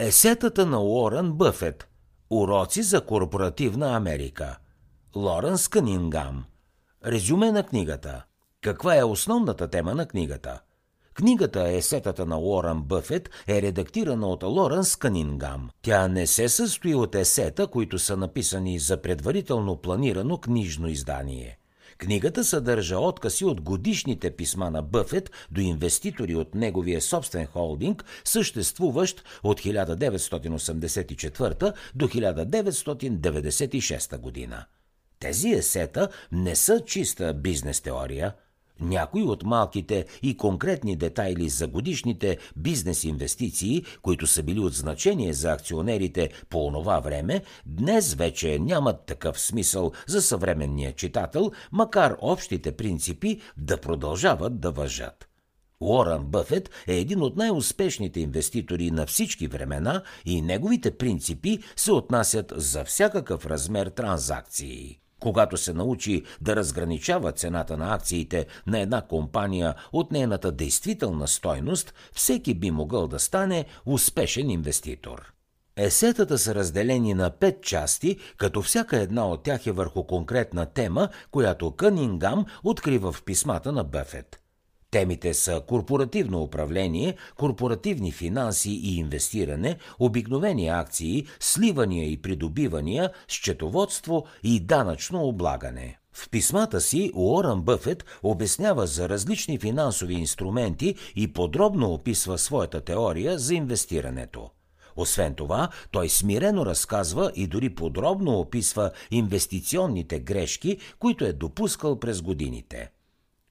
Есетата на Уорън Бъфет Уроци за корпоративна Америка Лоренс Кънингам Резюме на книгата Каква е основната тема на книгата? Книгата Есетата на Уорън Бъфет е редактирана от Лоренс Кънингам. Тя не се състои от есета, които са написани за предварително планирано книжно издание – Книгата съдържа откази от годишните писма на Бъфет до инвеститори от неговия собствен холдинг, съществуващ от 1984 до 1996 година. Тези есета не са чиста бизнес теория – някои от малките и конкретни детайли за годишните бизнес инвестиции, които са били от значение за акционерите по онова време, днес вече нямат такъв смисъл за съвременния читател, макар общите принципи да продължават да въжат. Уорън Бъфет е един от най-успешните инвеститори на всички времена и неговите принципи се отнасят за всякакъв размер транзакции. Когато се научи да разграничава цената на акциите на една компания от нейната действителна стойност, всеки би могъл да стане успешен инвеститор. Есетата са разделени на пет части, като всяка една от тях е върху конкретна тема, която Кънингам открива в писмата на Бъфет – Темите са корпоративно управление, корпоративни финанси и инвестиране, обикновени акции, сливания и придобивания, счетоводство и данъчно облагане. В писмата си Уорън Бъфет обяснява за различни финансови инструменти и подробно описва своята теория за инвестирането. Освен това, той смирено разказва и дори подробно описва инвестиционните грешки, които е допускал през годините.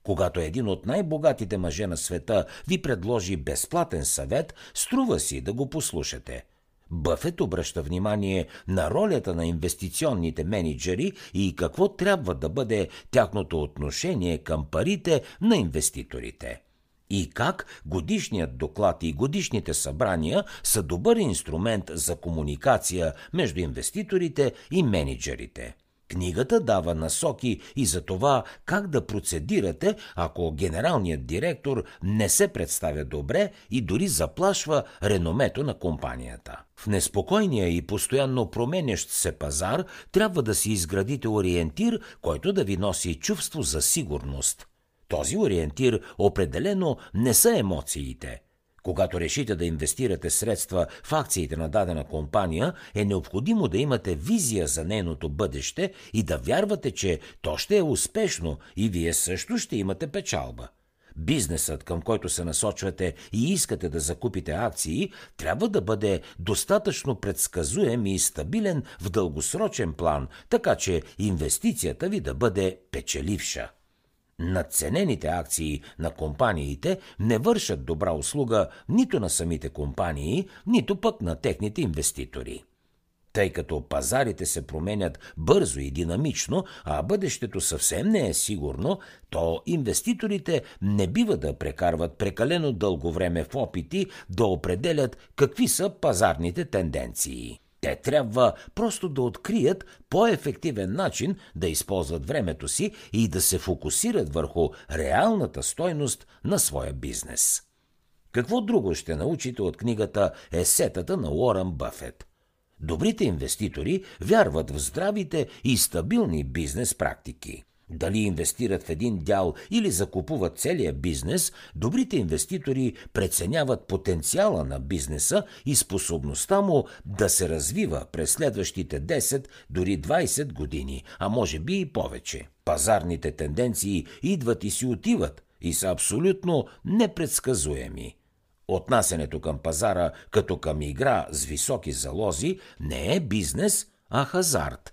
Когато един от най-богатите мъже на света ви предложи безплатен съвет, струва си да го послушате. Бъфет обръща внимание на ролята на инвестиционните менеджери и какво трябва да бъде тяхното отношение към парите на инвеститорите. И как годишният доклад и годишните събрания са добър инструмент за комуникация между инвеститорите и менеджерите. Книгата дава насоки и за това как да процедирате, ако генералният директор не се представя добре и дори заплашва реномето на компанията. В неспокойния и постоянно променящ се пазар трябва да си изградите ориентир, който да ви носи чувство за сигурност. Този ориентир определено не са емоциите – когато решите да инвестирате средства в акциите на дадена компания, е необходимо да имате визия за нейното бъдеще и да вярвате, че то ще е успешно и вие също ще имате печалба. Бизнесът, към който се насочвате и искате да закупите акции, трябва да бъде достатъчно предсказуем и стабилен в дългосрочен план, така че инвестицията ви да бъде печеливша. Надценените акции на компаниите не вършат добра услуга нито на самите компании, нито пък на техните инвеститори. Тъй като пазарите се променят бързо и динамично, а бъдещето съвсем не е сигурно, то инвеститорите не бива да прекарват прекалено дълго време в опити да определят какви са пазарните тенденции. Те трябва просто да открият по-ефективен начин да използват времето си и да се фокусират върху реалната стойност на своя бизнес. Какво друго ще научите от книгата Есетата на Уорън Бъфет? Добрите инвеститори вярват в здравите и стабилни бизнес практики – дали инвестират в един дял или закупуват целия бизнес, добрите инвеститори преценяват потенциала на бизнеса и способността му да се развива през следващите 10, дори 20 години, а може би и повече. Пазарните тенденции идват и си отиват и са абсолютно непредсказуеми. Отнасянето към пазара като към игра с високи залози не е бизнес, а хазарт –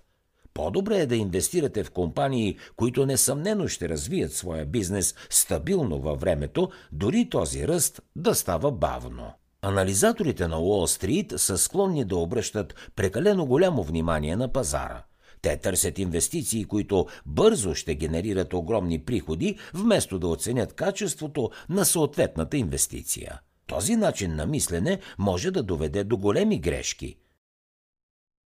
по-добре е да инвестирате в компании, които несъмнено ще развият своя бизнес стабилно във времето, дори този ръст да става бавно. Анализаторите на Уолл Стрит са склонни да обръщат прекалено голямо внимание на пазара. Те търсят инвестиции, които бързо ще генерират огромни приходи, вместо да оценят качеството на съответната инвестиция. Този начин на мислене може да доведе до големи грешки –